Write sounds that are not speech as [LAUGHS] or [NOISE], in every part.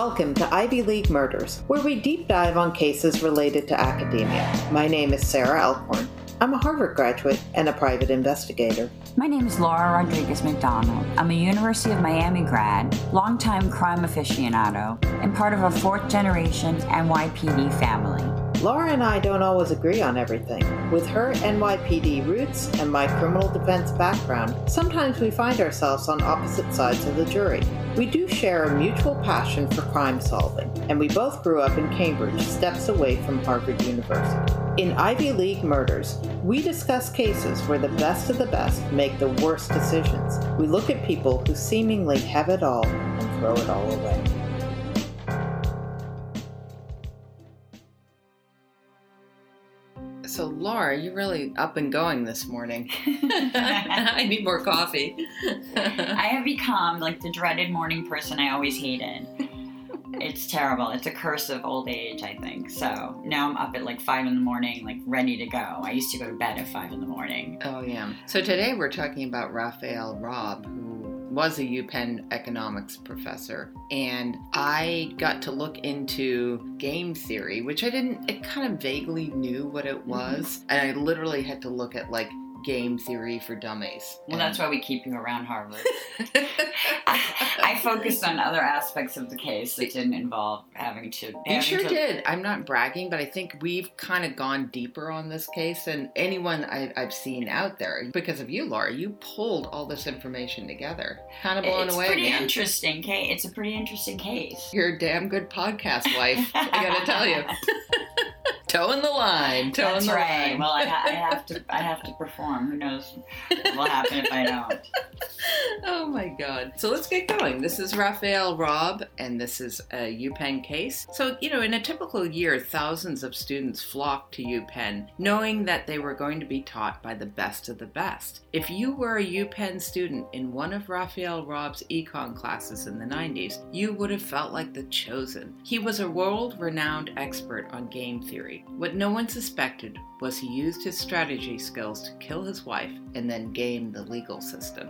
Welcome to Ivy League Murders, where we deep dive on cases related to academia. My name is Sarah Alcorn. I'm a Harvard graduate and a private investigator. My name is Laura Rodriguez McDonald. I'm a University of Miami grad, longtime crime aficionado, and part of a fourth generation NYPD family. Laura and I don't always agree on everything. With her NYPD roots and my criminal defense background, sometimes we find ourselves on opposite sides of the jury. We do share a mutual passion for crime solving, and we both grew up in Cambridge, steps away from Harvard University. In Ivy League Murders, we discuss cases where the best of the best make the worst decisions. We look at people who seemingly have it all and throw it all away. So, Laura, you're really up and going this morning. [LAUGHS] I need more coffee. I have become like the dreaded morning person I always hated. It's terrible. It's a curse of old age, I think. So now I'm up at like five in the morning, like ready to go. I used to go to bed at five in the morning. Oh, yeah. So, today we're talking about Rafael Robb, who was a UPenn economics professor, and I got to look into game theory, which I didn't, I kind of vaguely knew what it mm-hmm. was. And I literally had to look at like game theory for dummies. Well, that's why we keep you around Harvard. [LAUGHS] I, I focused on other aspects of the case that didn't involve having to. You sure to- did. I'm not bragging, but I think we've kind of gone deeper on this case than anyone I, I've seen out there. Because of you, Laura, you pulled all this information together. Kind of blown It's away, pretty man. interesting case. It's a pretty interesting case. You're a damn good podcast wife. I gotta tell you. [LAUGHS] Toeing the line. Toeing That's the right. line. Well, I, I have to. I have to perform. Who knows what will happen if I don't? [LAUGHS] oh my god. So let's get going. This is Rafael Robb, and this is a UPenn case. So, you know, in a typical year, thousands of students flock to UPenn, knowing that they were going to be taught by the best of the best. If you were a UPenn student in one of Rafael Robb's econ classes in the 90s, you would have felt like the chosen. He was a world renowned expert on game theory. What no one suspected was he used his strategy skills to kill his wife and then game the legal system.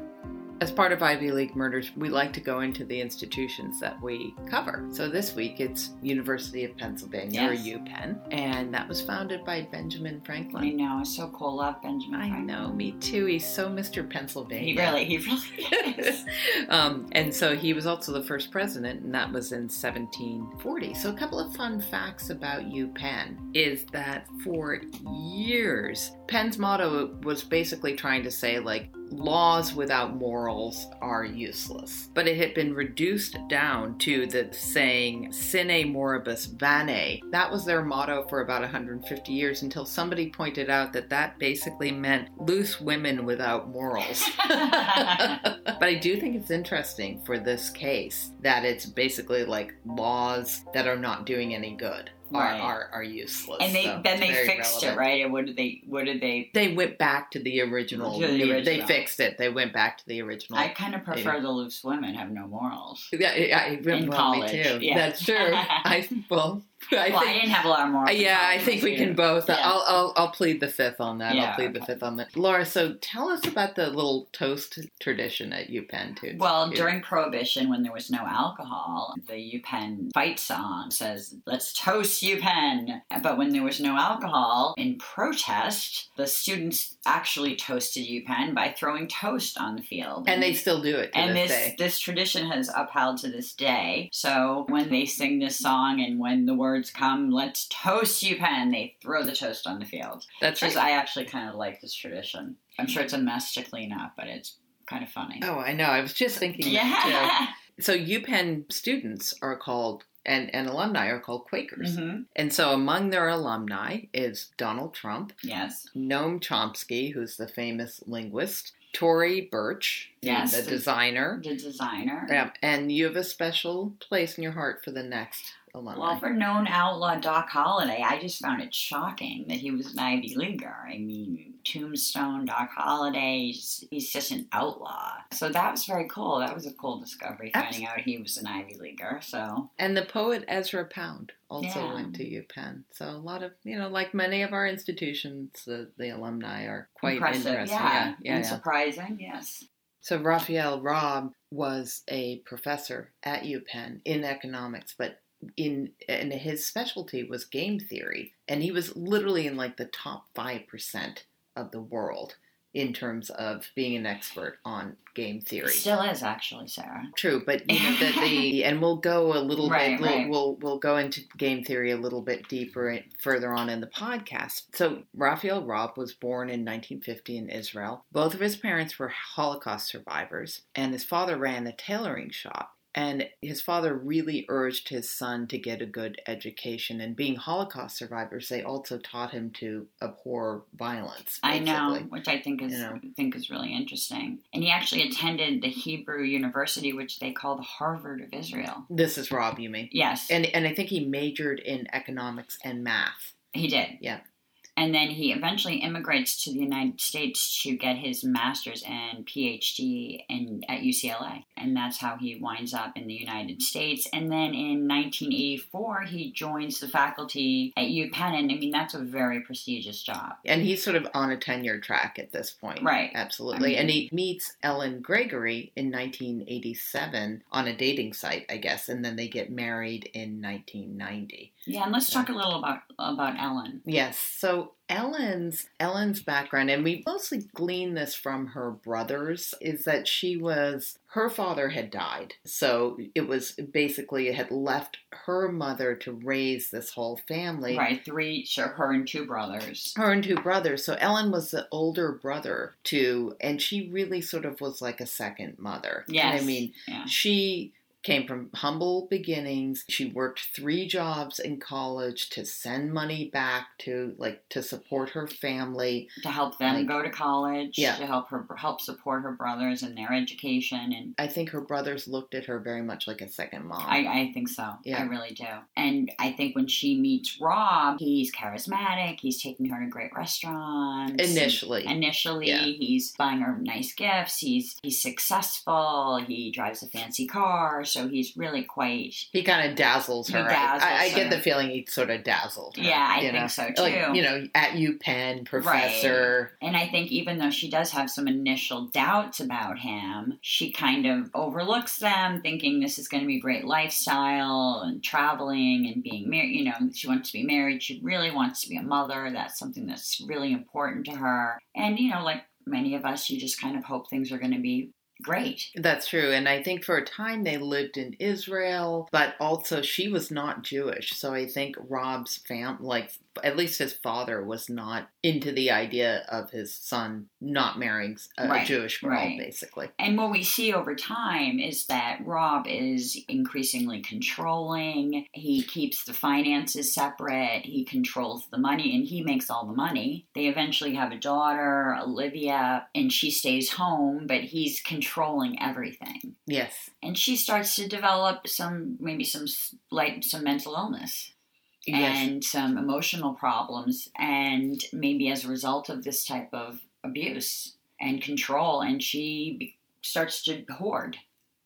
As part of Ivy League Murders, we like to go into the institutions that we cover. So this week it's University of Pennsylvania, or Yes. UPenn, and that was founded by Benjamin Franklin. I know. It's so cool. Love Benjamin. I Franklin. know, me too. He's so Mr. Pennsylvania. He really. He really [LAUGHS] is. um, and so he was also the first president, and that was in 1740. So, a couple of fun facts about UPenn is that for years, Penn's motto was basically trying to say, like, laws without morals are useless. But it had been reduced down to the saying, sine moribus vanae. That was their motto for about 150 years until somebody pointed out that that basically meant loose women without morals. [LAUGHS] [LAUGHS] but I do think it's interesting for this case that it's basically like laws that are not doing any good Right. are, are useless. and they So then they fixed relevant. it, right? And what did they? What did they? They went back to the original. To the They fixed it. They went back to the original. I kind of prefer the loose women have no morals. yeah, yeah, I- well, In me college, too. yeah. That's true. [LAUGHS] I well, [LAUGHS] I well, I didn't have a lot more. yeah, I think we either. can both. Yeah. I'll, I'll I'll plead the fifth on that. Yeah. I'll plead the fifth on that. Laura, so tell us about the little toast tradition at UPenn too. Well, during Prohibition, when there was no alcohol, the UPenn fight song says, Let's toast UPenn. But when there was no alcohol, in protest, the students actually toasted UPenn by throwing toast on the field. and they still do it to and this, this this tradition has upheld to this day. So when they sing this song and when the words come, let's toast UPenn, they throw the toast on the field. That's right. I actually kind of like this tradition. I'm sure it's a mess to clean up, but it's kind of funny. Oh, I know. I was just thinking that yeah. too. [LAUGHS] So UPenn students are called and, and alumni are called Quakers. hmm And so among their alumni is Donald Trump, Yes. Noam Chomsky, who's the famous linguist, Tory Burch, Yes. the designer. The designer. Yeah, and you have a special place in your heart for the next alumni. Well, for known outlaw Doc Holliday, I just found it shocking that he was an Ivy Leaguer. I mean, Tombstone, Doc Holliday, he's, he's just an outlaw. So that was very cool. That was a cool discovery, finding out he was an Ivy Leaguer. So, and the poet Ezra Pound also Yeah. went to UPenn. So a lot of, you know, like many of our institutions, the, the alumni are quite impressive. interesting. Yeah. yeah, and yeah. surprising, yes. So Rafael Robb was a professor at UPenn in economics, but in and his specialty was game theory, and he was literally in like the top five percent of the world in terms of being an expert on game theory. Still is actually, Sarah. True, but you know the, the [LAUGHS] and we'll go a little Right, bit. We'll, right. we'll we'll go into game theory a little bit deeper further on in the podcast. So Rafael Robb was born in 1950 in Israel. Both of his parents were Holocaust survivors, and his father ran a tailoring shop. And his father really urged his son to get a good education. And being Holocaust survivors, they also taught him to abhor violence. I know, which I think is You know. think is really interesting. And he actually attended the Hebrew University, which they call the Harvard of Israel. This is Robb, you mean? Yes, And and I think he majored in economics and math. he did. Yeah. And then he eventually immigrates to the United States to get his master's and PhD in, at UCLA. And that's how he winds up in the United States. And then in 1984, he joins the faculty at UPenn. And I mean, that's a very prestigious job. And he's sort of on a tenure track at this point. Right. Absolutely. I mean- and he meets Ellen Gregory in 1987 on a dating site, I guess, and then they get married in 1990. Yeah, and let's talk a little about about Ellen. Yes. So Ellen's Ellen's background, and we mostly glean this from her brothers, is that she was her father had died, so it was basically it had left her mother to raise this whole family. Right, three, so her and two brothers. Her and two brothers. So Ellen was the older brother to, and she really sort of was like a second mother. And Yes. I mean, Yeah. she came from humble beginnings. She worked three jobs in college to send money back to like to support her family. To help them Like- go to college, Yeah. to help her help support her brothers in their education and I think her brothers looked at her very much like a second mom. I, I think so. Yeah. I really do. And I think when she meets Robb, he's charismatic. He's taking her to great restaurants. Initially. Initially, Yeah. he's buying her nice gifts. He's he's successful. He drives a fancy car, so he's really quite. he kind of dazzles her. I- dazzles I, I get the feeling he sort of dazzled her. Yeah, I think know? so, Like too. you know, at UPenn, professor. Right. And I think even though she does have some initial doubts about him, she kind of overlooks them, thinking this is going to be a great lifestyle and traveling and being married. You know, she wants to be married. She really wants to be a mother. That's something that's really important to her. And, you know, like many of us, you just kind of hope things are going to be great. That's true. And I think for a time they lived in Israel, but also she was not Jewish. So I think Robb's fam like at least his father was not into the idea of his son not marrying a Right, Jewish girl, right. basically. And what we see over time is that Robb is increasingly controlling. He keeps the finances separate. He controls the money and he makes all the money. They eventually have a daughter, Olivia, and she stays home, but he's controlling everything. Yes. And she starts to develop some, maybe some like some mental illness Yes. and some emotional problems, and maybe as a result of this type of abuse and control, and she be- starts to hoard.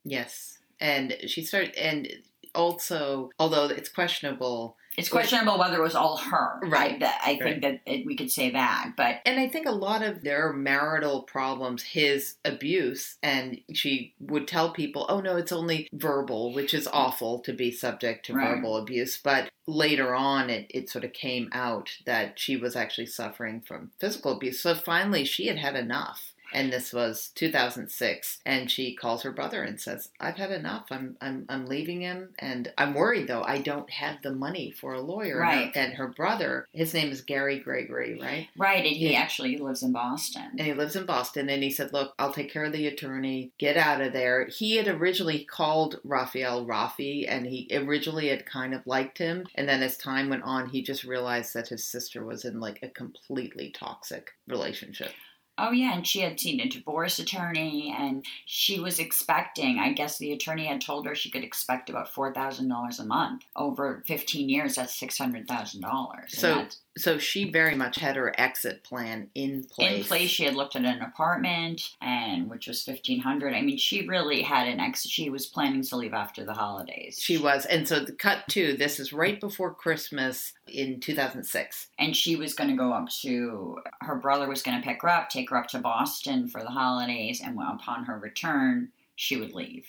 Yes. And she started and also although it's questionable It's questionable whether it was all her. Right, I, that, I think that it, we could say that, but And I think a lot of their marital problems, his abuse, and she would tell people, oh no, it's only verbal, which is awful to be subject to Right. verbal abuse. But later on, it, it sort of came out that she was actually suffering from physical abuse. So finally, she had had enough. And this was 2006, and she calls her brother and says, "I've had enough. I'm I'm I'm leaving him, and I'm worried though. I don't have the money for a lawyer." And her- Right. And her brother, his name is Gary Gregory, right? right, and he Yeah. actually lives in Boston. and he lives in Boston. And he said, "Look, I'll take care of the attorney. Get out of there." He had originally called Rafael Rafi, and he originally had kind of liked him. And then as time went on, he just realized that his sister was in like a completely toxic relationship. Oh yeah, and she had seen a divorce attorney, and she was expecting. I guess the attorney had told her she could expect about four thousand dollars a month over fifteen years. That's six hundred thousand dollars. So So she very much had her exit plan in place. in place, she had looked at an apartment, and which was fifteen hundred. I mean, she really had an exit. She was planning to leave after the holidays. She was, and so the cut to this is right before Christmas in 2006. and she was going to go up to her brother was going to pick her up, take her up to Boston for the holidays, and upon her return, she would leave.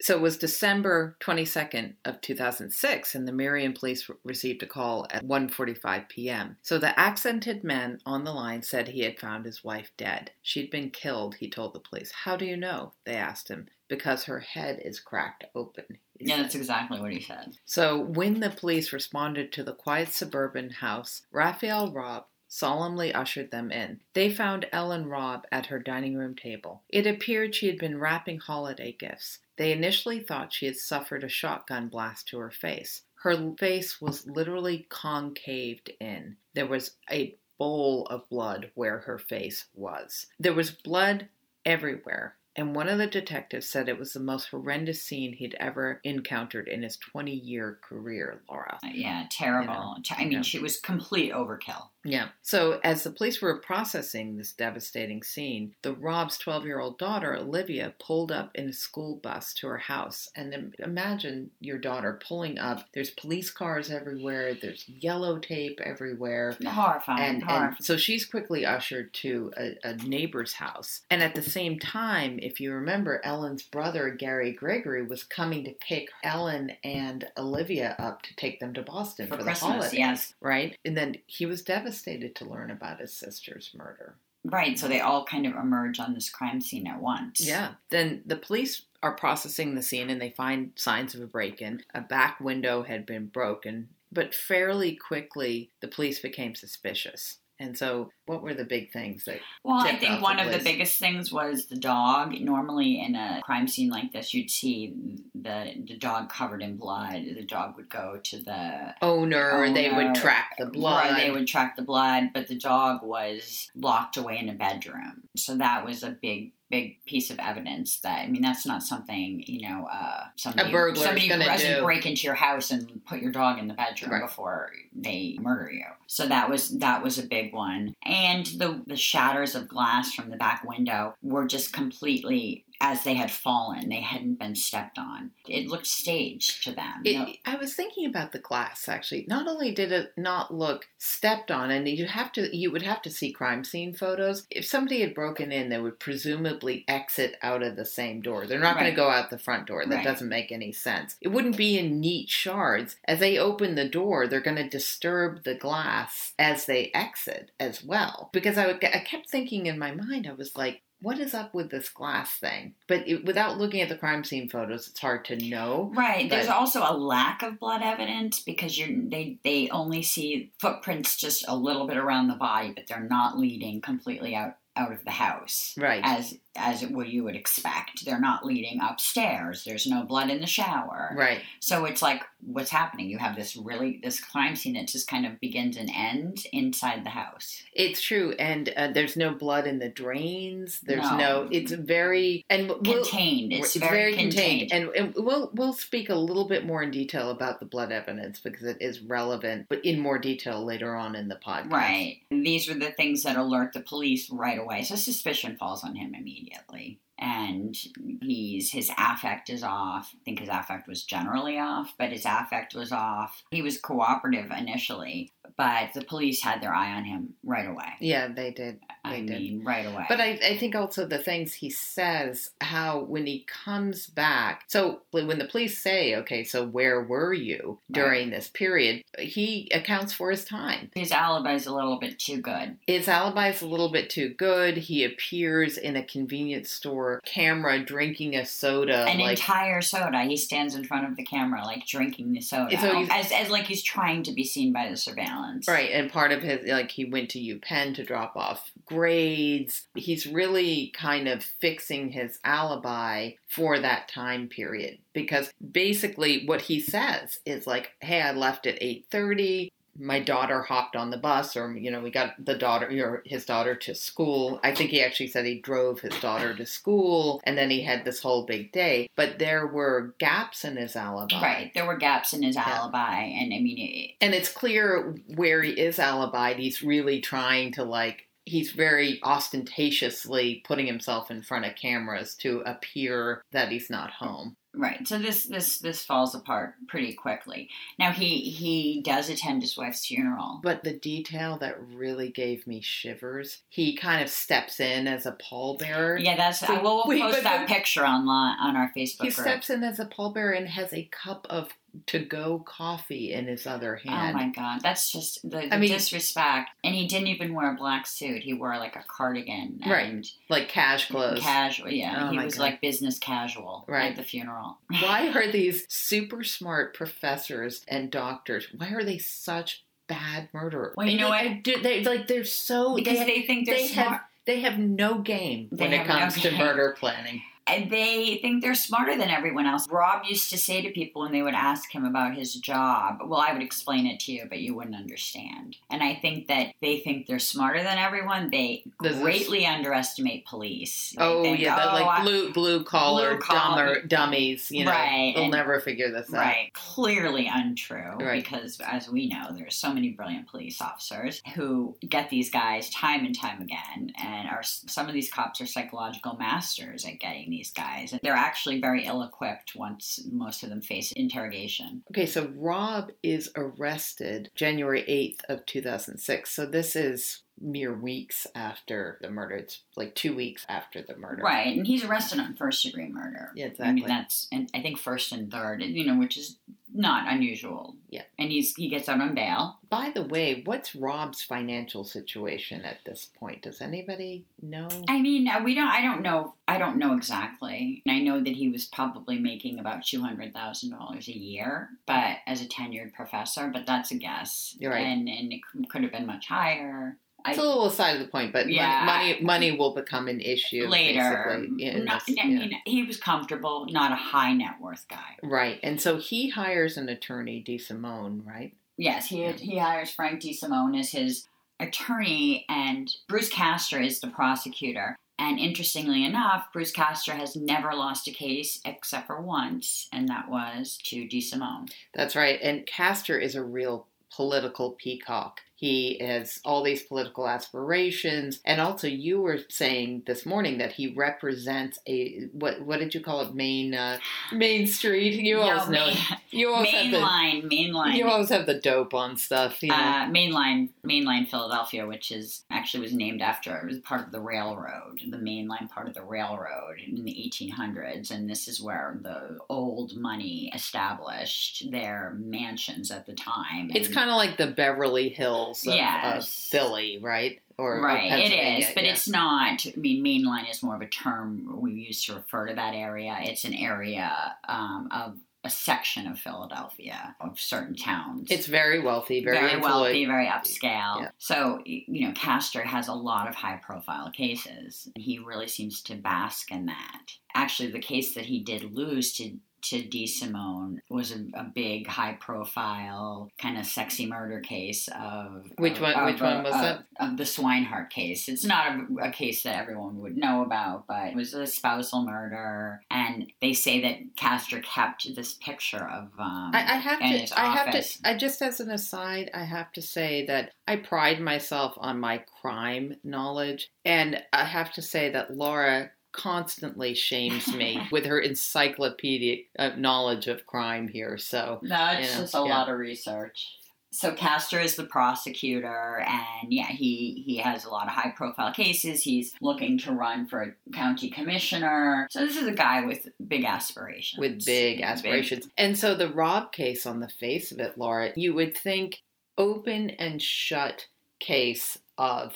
So it was December 22nd of 2006 and the Merion police received a call at 1:45 p.m. So the accented man on the line said he had found his wife dead. She'd been killed, he told the police. How do you know? they asked him. Because her head is cracked open. Yeah, that's exactly what he said. So when the police responded to the quiet suburban house, Rafael Robb solemnly ushered them in. They found Ellen Robb at her dining room table. It appeared she had been wrapping holiday gifts. They initially thought she had suffered a shotgun blast to her face. Her face was literally concaved in. There was a bowl of blood where her face was. There was blood everywhere and one of the detectives said it was the most horrendous scene he'd ever encountered in his 20 year career, Laura. Uh, yeah, terrible. You know, I mean, yeah. she was complete overkill. Yeah. So, as the police were processing this devastating scene, the Robb's 12 year old daughter, Olivia, pulled up in a school bus to her house. And imagine your daughter pulling up. There's police cars everywhere, there's yellow tape everywhere. Horrifying. And, horrifying. and so she's quickly ushered to a, a neighbor's house. And at the same time, if you remember, Ellen's brother, Gary Gregory, was coming to pick Ellen and Olivia up to take them to Boston For for, the holidays. yes. Right? And then he was devastated to learn about his sister's murder. right, so they all kind of emerge on this crime scene at once. Yeah. Then the police are processing the scene and they find signs of a break in. A back window had been broken, but fairly quickly the police became suspicious. And so, what were the big things that Well, I think one of the biggest things was the dog. Normally, in a crime scene like this, you'd see the the dog covered in blood. The dog would go to the owner, they would track the blood? Right, they would track the blood, but the dog was locked away in a bedroom. So that was a big, big piece of evidence. That I mean, that's not something you know. Uh, somebody, somebody gonna doesn't do. break into your house and put your dog in the bedroom Right. before they murder you. So that was that was a big one. And the the shatters of glass from the back window were just completely as they had fallen. They hadn't been stepped on. It looked staged to them. It, I was thinking about the glass actually. Not only did it not look stepped on, and you have to you would have to see crime scene photos. If somebody had broken in, they would presumably exit out of the same door. They're not going to go out the front door. That Right. doesn't make any sense. It wouldn't be in neat shards. As they open the door, they're going to disturb the glass as they exit as well. Because I, would, I kept thinking in my mind, I was like. What is up with this glass thing? But it, without looking at the crime scene photos, it's hard to know. Right. There's also a lack of blood evidence because you're they they only see footprints just a little bit around the body, but they're not leading completely out out of the house Right. as as what you would expect. They're not leading upstairs. There's no blood in the shower. Right. So it's like what's happening? You have this really this crime scene that just kind of begins and ends inside the house. It's true, and uh, there's no blood in the drains. There's no. No. It's very and we'll, Contained. It's, very, contained. and, and we'll we'll speak a little bit more in detail about the blood evidence because it is relevant, but in more detail later on in the podcast. Right. These are the things that alert the police right away. So suspicion falls on him immediately. And he's his affect is off. I think his affect was generally off, but his affect was off. He was cooperative initially, but the police had their eye on him right away. Yeah, they did. I did. mean, right away. But I, I think also the things he says, how when he comes back, so when the police say, okay, so where were you during this period, he accounts for his time. his alibi's a little bit too good. His alibi is a little bit too good. He appears in a convenience store camera drinking a soda. An like, entire soda. He stands in front of the camera, like drinking the soda, So as, as like he's trying to be seen by the surveillance. Right, and part of his like he went to UPenn to drop off grades. He's really kind of fixing his alibi for that time period because basically what he says is like, "Hey, I left at 8:30. My daughter hopped on the bus or you know, we got the daughter your his daughter to school. I think he actually said he drove his daughter to school and then he had this whole big day, but there were gaps in his alibi. Right. There were gaps in his Yeah. alibi, and I mean, it, and it's clear where he is alibied. He's really trying to like. He's very ostentatiously putting himself in front of cameras to appear that he's not home. Right. So this this this falls apart pretty quickly. Now he he does attend his wife's funeral. But the detail that really gave me shivers, he kind of steps in as a pallbearer. Yeah, that's. So- we'll [LAUGHS] wait, post that picture online on our Facebook He group. steps in as a pallbearer and has a cup of to-go coffee in his other oh hand. Oh my god, that's just the, the I mean- disrespect. And he didn't even wear a black suit. He wore like a cardigan Right. like cash clothes. casual. Yeah, Oh he was God. like business casual Right. at the funeral. [LAUGHS] why are these super smart professors and doctors? Why are they such bad murderers? Well, you know they, what? do- They like they're so because they, they, think they're they smart. have they have no game They when it have no comes to [LAUGHS] murder planning. And they think they're smarter than everyone else. Robb used to say to people when they would ask him about his job, Well, I would explain it to you, but you wouldn't understand. And I think that they think they're smarter than everyone. They This is- greatly underestimate police. They Oh think, yeah, "Oh, like I- blue blue collar Blue collar- dumber dummies. You know, Right, they'll and- never figure this out. Right. Clearly untrue. Right. Because as we know, there's so many brilliant police officers who get these guys time and time again. And are some of these cops are psychological masters at getting these guys. And they're actually very ill equipped once most of them face interrogation. Okay, so Robb is arrested January 8th of 2006. So this is mere weeks after the murder. It's like 2 weeks after the murder. Right. And he's arrested on first degree murder. Yeah, exactly. I mean that's and I think first and third, you know, which is not unusual. Yeah. And he's he gets out on bail. By the way, what's Robb's financial situation at this point? Does anybody know? I mean, uh, we don't. I don't know. I don't know exactly. I know that he was probably making about two hundred thousand dollars a year, but as a tenured professor. But that's a guess. You're right. And and it could have been much higher. It's I- a little aside of the point, but Yeah. money, money money will become an issue later. Not- I yeah. mean, he was comfortable, not a high net worth guy. Right, and so he hires an attorney, DeSimone, right? Yes, he he hires Frank DeSimone as his attorney, and Bruce Castor is the prosecutor. And interestingly enough, Bruce Castor has never lost a case except for once, and that was to DeSimone. That's right. And Castor is a real political peacock. He has all these political aspirations, and also you were saying this morning that he represents a what? What did you call it? Main uh, Main Street. You always know. main, You always have the. mainline, mainline. You always have the dope on stuff. You know. uh, mainline, mainline Philadelphia, which is actually was named after it was part of the railroad, the mainline part of the railroad in the 1800s, and this is where the old money established their mansions at the time. it's kind of like the Beverly Hills of, of Yes. Philly, right? Or right, it Pennsylvania, but yeah. it's not. I mean, mainline is more of a term we use to refer to that area. It's an area um, of a section of Philadelphia of certain towns. It's very wealthy, very, very, wealthy, very upscale. Yeah. So you know, Castor has a lot of high-profile cases. He really seems to bask in that. Actually, the case that he did lose to to DeSimone was a, a big, high-profile, kind of sexy murder case of Which one- of- which one was of- that? Of the Swinehart case. It's not a, a case that everyone would know about, but it was a spousal murder, and they say that Castor kept this picture of. Um, I, I have to. I have to. I just as an aside, I have to say that I pride myself on my crime knowledge, and I have to say that Laura constantly shames me [LAUGHS] with her encyclopedic uh, knowledge of crime here. So No, it's you know, just a yeah. lot of research. So Castor is the prosecutor, and yeah, he he has a lot of high profile cases. He's looking to run for a county commissioner. So this is a guy with big aspirations. with big aspirations, and so the Robb case, on the face of it, Laura, you would think open and shut case of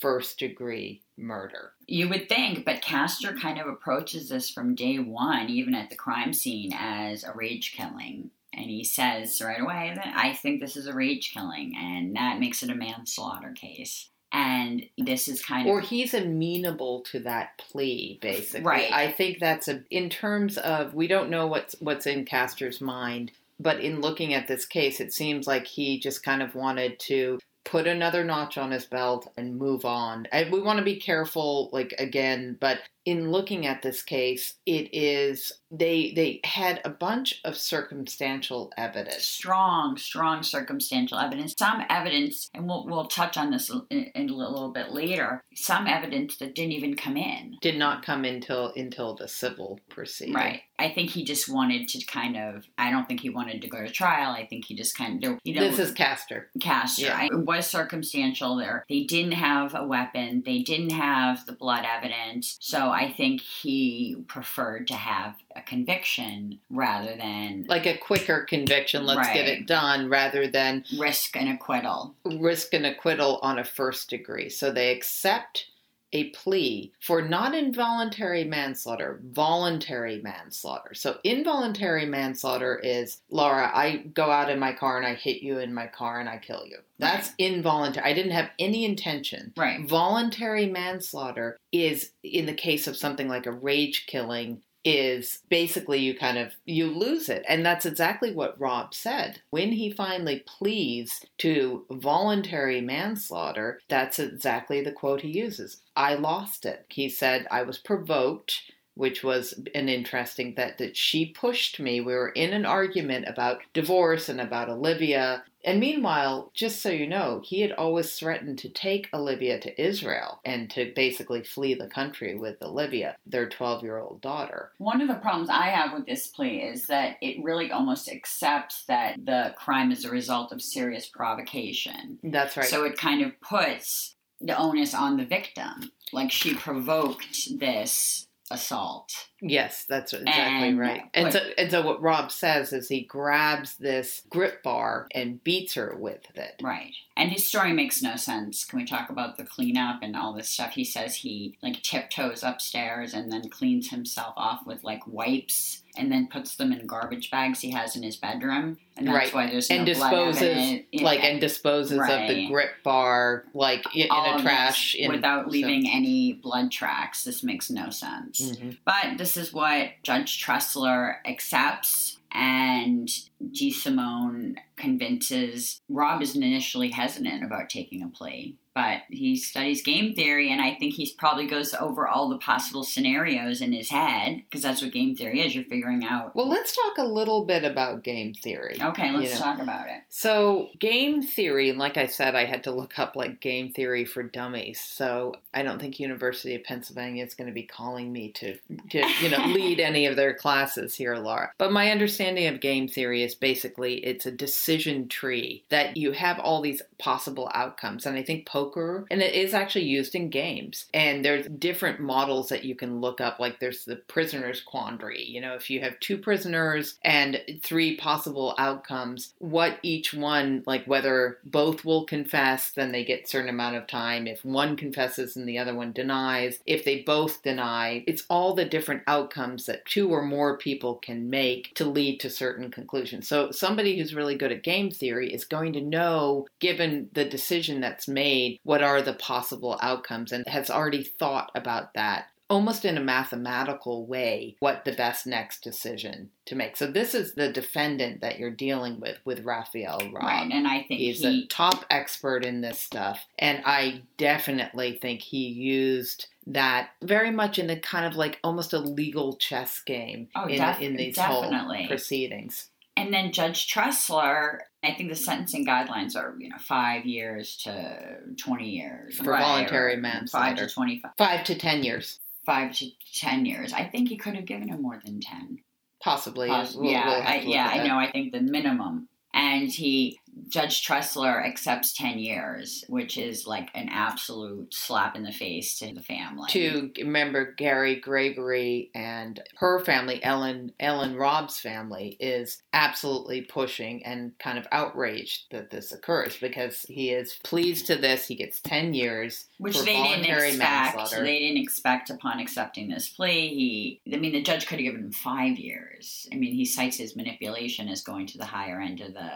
first degree murder. You would think, but Castor kind of approaches this from day one, even at the crime scene, as a rage killing. And he says right away that I think this is a rage killing, and that makes it a manslaughter case. And this is kind of or he's amenable to that plea basically Right. i think that's a in terms of we don't know what's what's in castor's mind but in looking at this case it seems like he just kind of wanted to put another notch on his belt and move on. And we want to be careful like again but in looking at this case, it is they they had a bunch of circumstantial evidence. Strong, strong circumstantial evidence. Some evidence, and we'll we'll touch on this in, in a little bit later. Some evidence that didn't even come in. Did not come until until the civil proceeding. Right. I think he just wanted to kind of. I don't think he wanted to go to trial. I think he just kind of. You know, This is Castor. Castor. Yeah. I- It was circumstantial there. They didn't have a weapon. They didn't have the blood evidence. So I think he preferred to have a conviction rather than Like a quicker conviction, let's get it done, rather than risk an acquittal. risk an acquittal on a first degree. So they accept a plea for not involuntary manslaughter, voluntary manslaughter. So involuntary manslaughter is Laura, I go out in my car and I hit you in my car and I kill you. That's involuntary. I didn't have any intention. Right. Voluntary manslaughter is in the case of something like a rage killing is basically you kind of you lose it. And that's exactly what Robb said. When he finally pleads to voluntary manslaughter that's exactly the quote he uses. I lost it. He said I was provoked which was an interesting that that she pushed me. We were in an argument about divorce and about Olivia and meanwhile, just so you know, he had always threatened to take Olivia to Israel and to basically flee the country with Olivia, their 12 year old daughter. One of the problems I have with this plea is that it really almost accepts that the crime is a result of serious provocation. That's right. So it kind of puts the onus on the victim. Like she provoked this assault. Yes, that's exactly And right. And what- so, and so, what Robb says is he grabs this grip bar and beats her with it. Right. And his story makes no sense. Can we talk about the cleanup and all this stuff? He says he like tiptoes upstairs and then cleans himself off with like wipes and then puts them in garbage bags he has in his bedroom. And that's Right. why there's no And blood disposes, like, and disposes of the grip bar, like in, a trash. in, without so- leaving any blood tracks. This makes no sense. Mhm. But this is what Judge Tressler accepts, and DeSimone convinces Robb isn't initially hesitant about taking a plea. But he studies game theory, and I think he probably goes over all the possible scenarios in his head, because that's what game theory is. You're figuring out. Well, let's talk a little bit about game theory. Okay, let's you know. talk about it. So, game theory, and like I said, I had to look up like game theory for dummies. So, I don't think University of Pennsylvania is going to be calling me to, to you know, [LAUGHS] lead any of their classes here, Laura. But my understanding of game theory is basically it's a decision tree that you have all these possible outcomes. And I think poker, and it is actually used in games. And there's different models that you can look up. Like there's the prisoner's quandary. You know, if you have two prisoners and three possible outcomes, what each one, like whether both will confess, then they get certain amount of time. If one confesses and the other one denies, if they both deny, it's all the different outcomes that two or more people can make to lead to certain conclusions. So somebody who's really good at game theory is going to know, given the decision that's made, what are the possible outcomes and has already thought about that almost in a mathematical way what the best next decision to make. So this is the defendant that you're dealing with with Rafael Robb. Right, and I think He's he. a top expert in this stuff. And I definitely think he used that very much in a kind of like almost a legal chess game Oh, in, def- in these definitely. whole proceedings. And then Judge Tressler, I think the sentencing guidelines are, you know, five years to 20 years. For right, voluntary manslaughter. Five to 25. Five to ten years, Five to 10 years. I think he could have given him more than 10. possibly. Poss- We'll- yeah, we'll I, yeah, I know. I think the minimum. And he, Judge Tressler accepts 10 years, which is like an absolute slap in the face to the family. to remember Gary Gregory and her family, Ellen Ellen Robb's family, is absolutely pushing and kind of outraged that this occurs because he is pleased to this. He gets ten years Which for they didn't expect. They didn't expect upon accepting this plea. He, I mean, the judge could have given him five years. I mean, he cites his manipulation as going to the higher end of the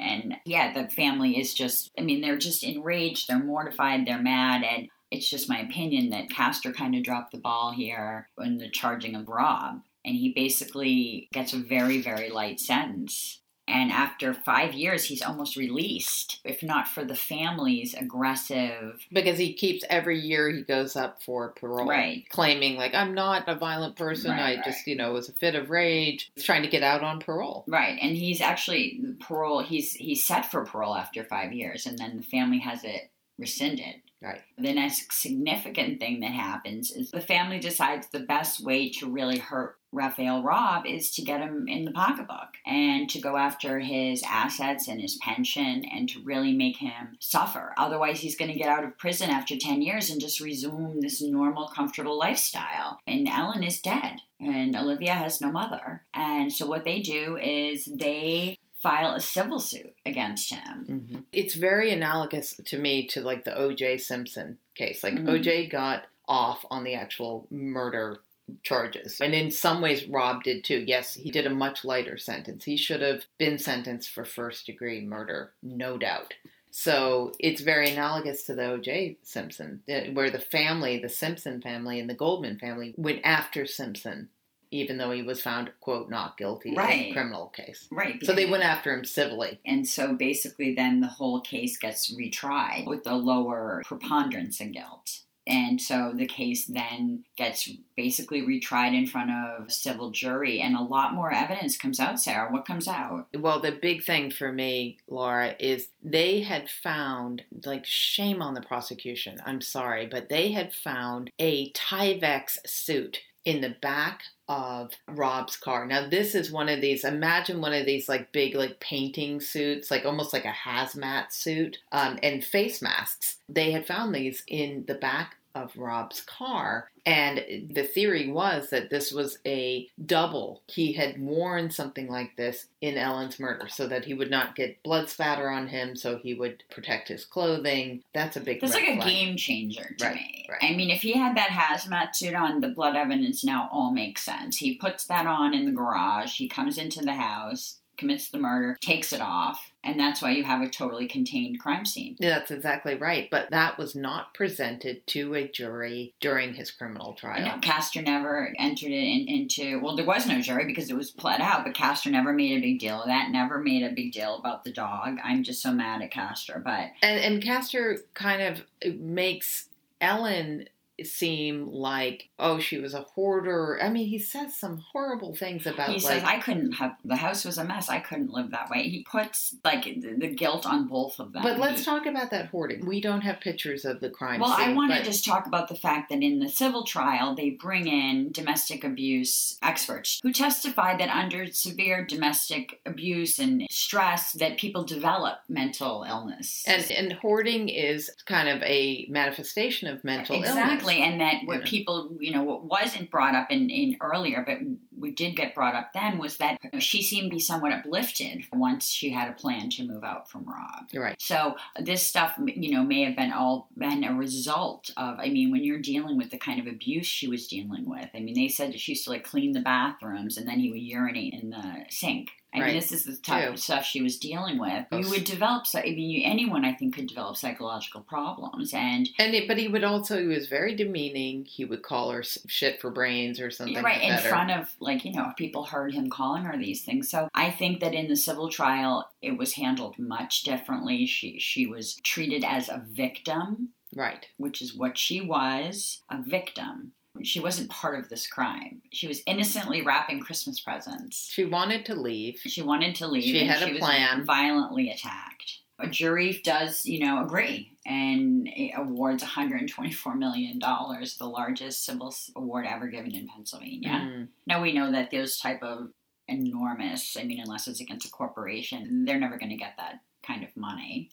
And yeah, the family is just, I mean, they're just enraged. They're mortified. They're mad. And it's just my opinion that Castor kind of dropped the ball here in the charging of Robb. And he basically gets a very, very light sentence. And after five years, he's almost released, if not for the family's aggressive. Because he keeps every year he goes up for parole. Right. Claiming, like, I'm not a violent person. Right, I right. just, you know, was a fit of rage. He's trying to get out on parole. Right, and he's actually parole. He's he's set for parole after five years, and then the family has it rescinded. Right. The next significant thing that happens is the family decides the best way to really hurt Rafael Robb is to get him in the pocketbook and to go after his assets and his pension and to really make him suffer. Otherwise, he's going to get out of prison after 10 years and just resume this normal, comfortable lifestyle. And Ellen is dead, and Olivia has no mother. And so, what they do is they file a civil suit against him. It's very analogous to me to like the O.J. Simpson case. Like Mhm. O.J. got off on the actual murder charges, and in some ways, Robb did too. Yes, he did a much lighter sentence. He should have been sentenced for first degree murder, no doubt. So it's very analogous to the O.J. Simpson, uh, where the family, the Simpson family and the Goldman family, went after Simpson, even though he was found quote not guilty in Right. the criminal case. Right. So they went after him civilly. And so basically, then the whole case gets retried with a lower preponderance of guilt. And so the case then gets basically retried in front of a civil jury, and a lot more evidence comes out, Sarah. What comes out? Well, the big thing for me, Laura, is they had found, like, shame on the prosecution. I'm sorry, but they had found a Tyvek suit in the back of Robb's car. Now, this is one of these, imagine one of these, like, big, like, painting suits, like almost like a hazmat suit, um, and face masks. They had found these in the back of Robb's car. And the theory was that this was a double. He had worn something like this in Ellen's murder so that he would not get blood spatter on him, so he would protect his clothing. That's a big That's like a flag. game changer to Right, me. right. I mean, if he had that hazmat suit on, the blood evidence now all makes sense. He puts that on in the garage, he comes into the house, commits the murder, takes it off, and that's why you have a totally contained crime scene. Yeah, That's exactly right. But that was not presented to a jury during his criminal trial. No, Castor never entered it in, into. Well, there was no jury because it was pled out, but Castor never made a big deal of that. Never made a big deal about the dog. I'm just so mad at Castor, but And and Castor kind of makes Ellen seem like oh she was a hoarder. I mean he says some horrible things about he like says I couldn't have. The house was a mess. I couldn't live that way. He puts like the, the guilt on both of them. But let's He- talk about that hoarding. We don't have pictures of the crime Well, I want to just talk about the fact that in the civil trial, they bring in domestic abuse experts who testify that under severe domestic abuse and stress, that people develop mental illness. and and hoarding is kind of a manifestation of mental exactly, illness. And that what Yeah. people, you know, what wasn't brought up in, in earlier, but we did get brought up then, was that she seemed to be somewhat uplifted once she had a plan to move out from Robb. You're right. So this stuff, you know, may have been all been a result of. I mean, when you're dealing with the kind of abuse she was dealing with, I mean, they said that she used to like clean the bathrooms and then he would urinate in the sink. I Right. mean, this is the type True. of stuff she was dealing with. You would develop. I mean, you, anyone I think could develop psychological problems, and And it, but he would also he was very demeaning. He would call her shit for brains or something. Right in front of like you know people heard him calling her these things so i think that in the civil trial it was handled much differently she she was treated as a victim Right. which is what she was a victim she wasn't part of this crime she was innocently wrapping christmas presents She wanted to leave. she wanted to leave She and had a she was plan. violently attacked a jury does you know agree and awards 124 million dollars the largest civil award ever given in pennsylvania Mm. now we know that those type of enormous, I mean, unless it's against a corporation, they're never going to get that kind of money.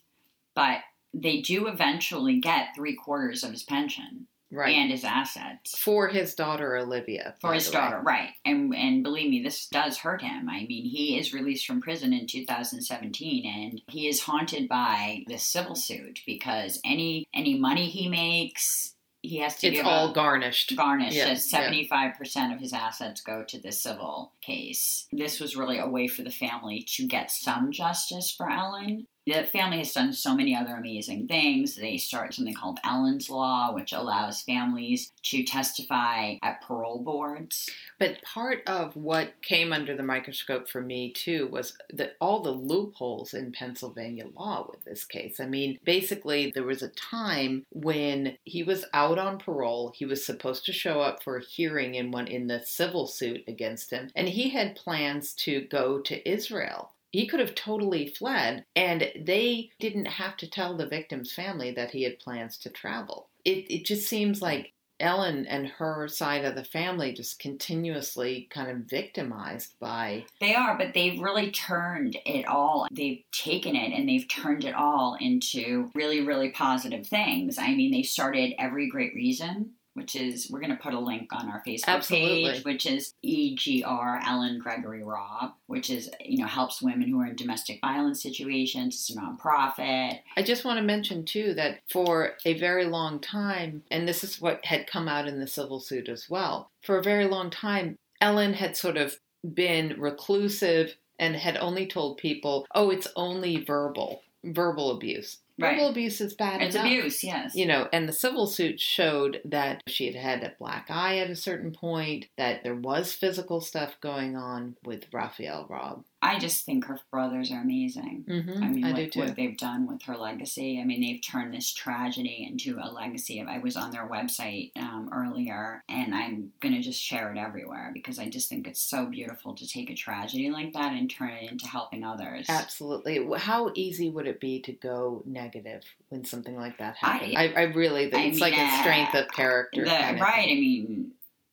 But they do eventually get three quarters of his pension Right. and his assets for his daughter Olivia. for his the way. daughter, right? And and believe me, this does hurt him. I mean, he is released from prison in 2017, and he is haunted by this civil suit because any any money he makes, he has to It's all up garnished. garnished Yeah, 75% of his assets go to the civil case. This was really a way for the family to get some justice for Ellen. The family has done so many other amazing things. They start something called Ellen's Law, which allows families to testify at parole boards. But part of what came under the microscope for me too was that all the loopholes in Pennsylvania law with this case. I mean, basically, there was a time when he was out on parole. He was supposed to show up for a hearing in one in the civil suit against him, and he had plans to go to Israel. He could have totally fled, and they didn't have to tell the victim's family that he had plans to travel. It, it just seems like Ellen and her side of the family just continuously kind of victimized by. They are, but they've really turned it all. They've taken it and they've turned it all into really, really positive things. I mean, they started Every Great Reason, which is we're going to put a link on our Facebook Absolutely. page, which is EGR Ellen Gregory Robb, which is you know helps women who are in domestic violence situations. It's a nonprofit. I just want to mention too that for a very long time, and this is what had come out in the civil suit as well, for a very long time, Ellen had sort of been reclusive and had only told people, "Oh, it's only verbal, verbal abuse." Right. Verbal abuse is bad It's enough. abuse, yes. You know, and the civil suit showed that she had had a black eye at a certain point, that there was physical stuff going on with Rafael Robb. I just think her brothers are amazing. Mm-hmm. I mean, I what, do too. what they've done with her legacy. I mean, they've turned this tragedy into a legacy. I was on their website um, earlier, and I'm going to just share it everywhere because I just think it's so beautiful to take a tragedy like that and turn it into helping others. Absolutely. How easy would it be to go negative when something like that happens? I- I, I, really, I it's mean, like a strength uh, of character. The- kind of right. thing. I mean,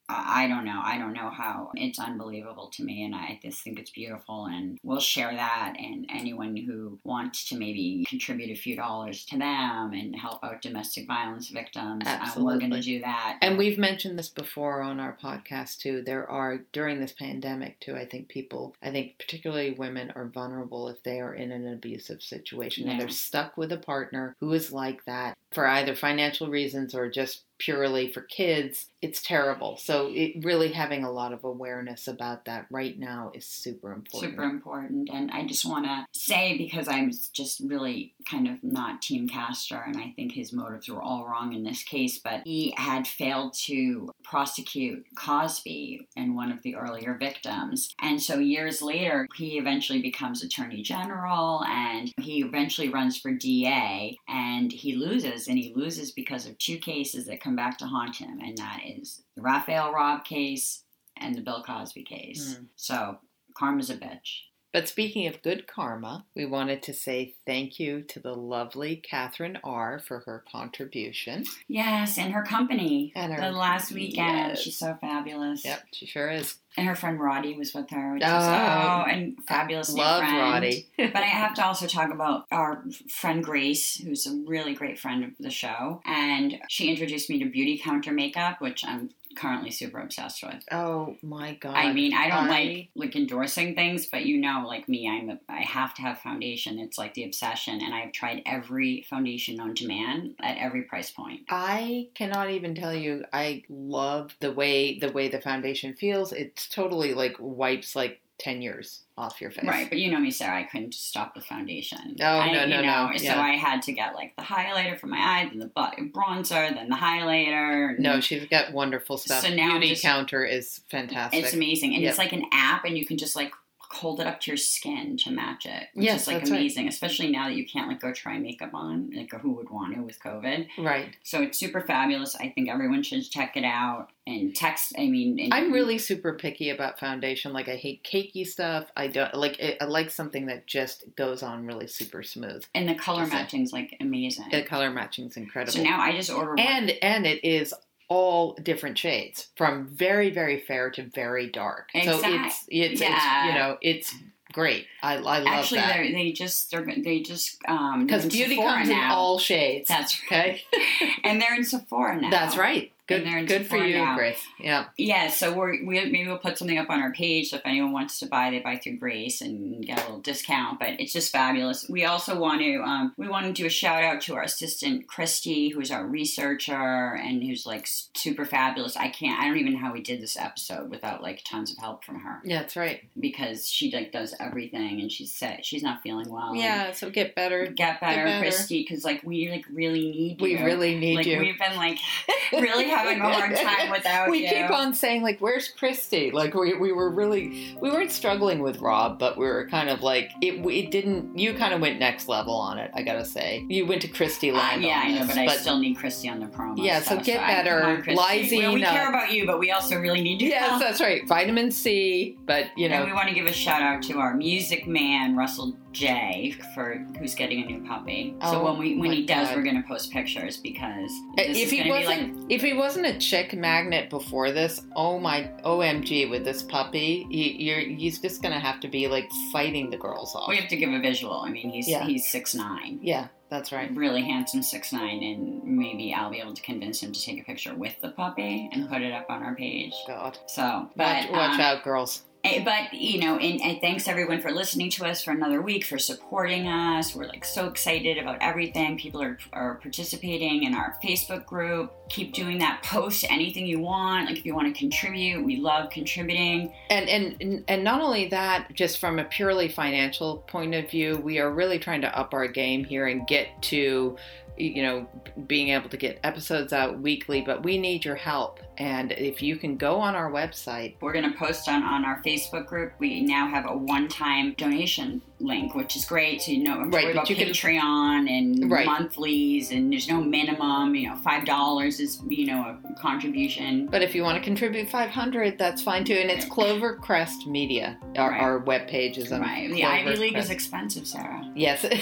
I don't know. I don't know how. It's unbelievable to me, and I just think it's beautiful. And we'll share that. And anyone who wants to maybe contribute a few dollars to them and help out domestic violence victims, uh, we're going to do that. And we've mentioned this before on our podcast too. There are during this pandemic too. I think people, I think particularly women, are vulnerable if they are in an abusive situation and they're stuck with a partner who is like that for either financial reasons or just purely for kids. It's terrible. So it really having a lot of awareness about that right now is super important. super important. And I just want to say, because I'm just really kind of not Team Castor, and I think his motives were all wrong in this case, but he had failed to prosecute Cosby and one of the earlier victims. And so years later, he eventually becomes Attorney General and he eventually runs for DA and he loses. And he loses because of two cases that come back to haunt him, and that is the Rafael Robb case and the Bill Cosby case. Hmm. So karma's a bitch. But speaking of good karma, we wanted to say thank you to the lovely Catherine R. for her contribution. Yes, and her company. And her- the last weekend. yes. She's so fabulous. Yep, she sure is. And her friend Roddy was with her. Which Oh. oh, and fabulous new Love friend. Roddy. [LAUGHS] but I have to also talk about our friend Grace, who's a really great friend of the show. And she introduced me to Beauty Counter Makeup, which I'm currently super obsessed with. Oh my god. I mean, I don't like like endorsing things, but you know, like me, I'm a, I have to have foundation. It's like the obsession, and I've tried every foundation known to man at every price point. I cannot even tell you. I love the way the way the foundation feels. It's totally like wipes like ten years off your face. Right, but you know me, Sarah. I couldn't just stop with foundation. Oh, I, no, you no, know, no, So. I had to get like the highlighter for my eyes, then the bronzer, then the highlighter. No, she's got wonderful stuff. So now Beauty just- counter is fantastic. it's amazing, and Yep. it's like an app, and you can just like hold it up to your skin to match it. Which Yes, is like that's right. amazing, especially now that you can't like go try makeup on. Like who would want to with COVID? Right. So it's super fabulous. I think everyone should check it out and text. I mean, and- I'm really super picky about foundation. Like I hate cakey stuff. I don't like. I like something that just goes on really super smooth. and the color Just like- matching's like amazing. The color matching's incredible. so now I just order one. and and it is all different shades from very very fair to very dark. So Exact- it's it's, yeah. it's you know it's great. I I love Actually, that they're, they just they're they just um because beauty Sephora comes in all shades. That's okay. [LAUGHS] and they're in Sephora now. That's right. Good And they're in good for you, now. Grace. Yeah. Yeah, so we're we maybe we'll put something up on our page. So if anyone wants to buy, they buy through Grace and get a little discount. But it's just fabulous. We also want to um, we want to do a shout out to our assistant Christy, who's our researcher and who's like super fabulous. I can't I don't even know how we did this episode without like tons of help from her Yeah, that's right. because she like does everything thing, and she's sick. She's not feeling well. Yeah, so get better. Get better, better. Christy, because like we like really need you. We really need like, you. We've been like [LAUGHS] really having a hard time without we you. We keep on saying like where's christy like we, we were really we weren't struggling with Robb but we were kind of like it, it didn't you kind of went next level on it i gotta say you went to christy Uh, land yeah, on I know, this, but, I still need Christy on the promo. Yeah, so stuff, get I- better. on, Christy. Well, we uh, care about you, but we also really need you. yes that's right vitamin c but you and know we want to give a shout out to our music man Russell J for who's getting a new puppy. so Oh, when we when he does, God. we're gonna post pictures because this if he wasn't like if he wasn't a chick magnet before this oh my omg with this puppy he, you're he's just gonna have to be like fighting the girls off we have to give a visual. I mean, he's Yeah. he's six nine. yeah that's right Really handsome six nine, and maybe I'll be able to convince him to take a picture with the puppy and put it up on our page. god So, but watch, watch um, out girls Eh, but you know, and, and thanks everyone for listening to us for another week, for supporting us. We're like so excited about everything. People are are participating in our Facebook group. Keep doing that. Post anything you want. Like if you want to contribute, we love contributing. and and and not only that just from a purely financial point of view we are really trying to up our game here and get to you know being able to get episodes out weekly but we need your help and if you can go on our website We're gonna post on on our Facebook group. We now have a one time donation link, which is great. So you know, Right, worry about you can- Patreon and Right. monthlies, and there's no minimum. You know, five dollars is you know a contribution. but if you want to contribute 500 that's fine too and it's clovercrest media our, Right. our web page is on Right. The Ivy League is expensive, Sarah. yes [LAUGHS] [LAUGHS]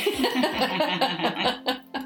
[LAUGHS]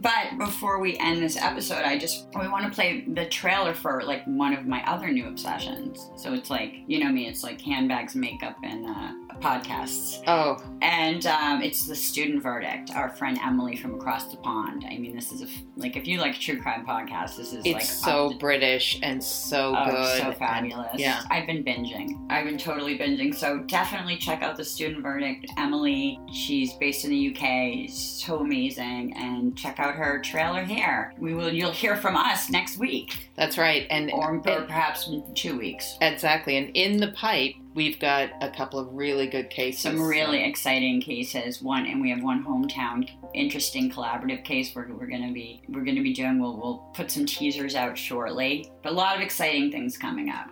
But before we end this episode, I just we want to play the trailer for like one of my other new obsessions. So it's like you know me, it's like handbags, makeup, and uh, podcasts. oh And um, it's the student verdict. Our friend Emily from across the pond. I mean, this is a like if you like true crime podcasts, this is it's like so to- british and so Oh, good so and- fabulous. yeah I've been binging. I've been totally binging. So definitely check out the student verdict. Emily, she's based in the UK. So amazing. And check out her trailer here. We will you'll hear from us next week. that's right and Or, or and- perhaps two weeks. Exactly. And in the pipe, we've got a couple of really good cases. Some really exciting cases. One and we have one hometown interesting collaborative case where we're gonna be we're gonna be doing we'll we'll put some teasers out shortly. But a lot of exciting things coming up.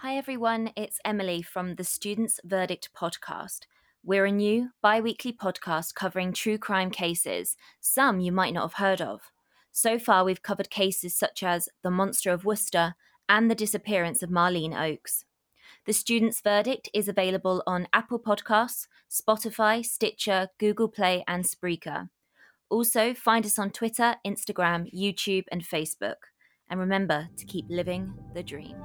Hi, everyone. It's Emily from the Students Verdict podcast. We're a new bi weekly podcast covering true crime cases, some you might not have heard of. So far, we've covered cases such as The Monster of Worcester and the disappearance of Marlene Oakes. The Students Verdict is available on Apple Podcasts, Spotify, Stitcher, Google Play, and Spreaker. Also, find us on Twitter, Instagram, YouTube, and Facebook. And remember to keep living the dream.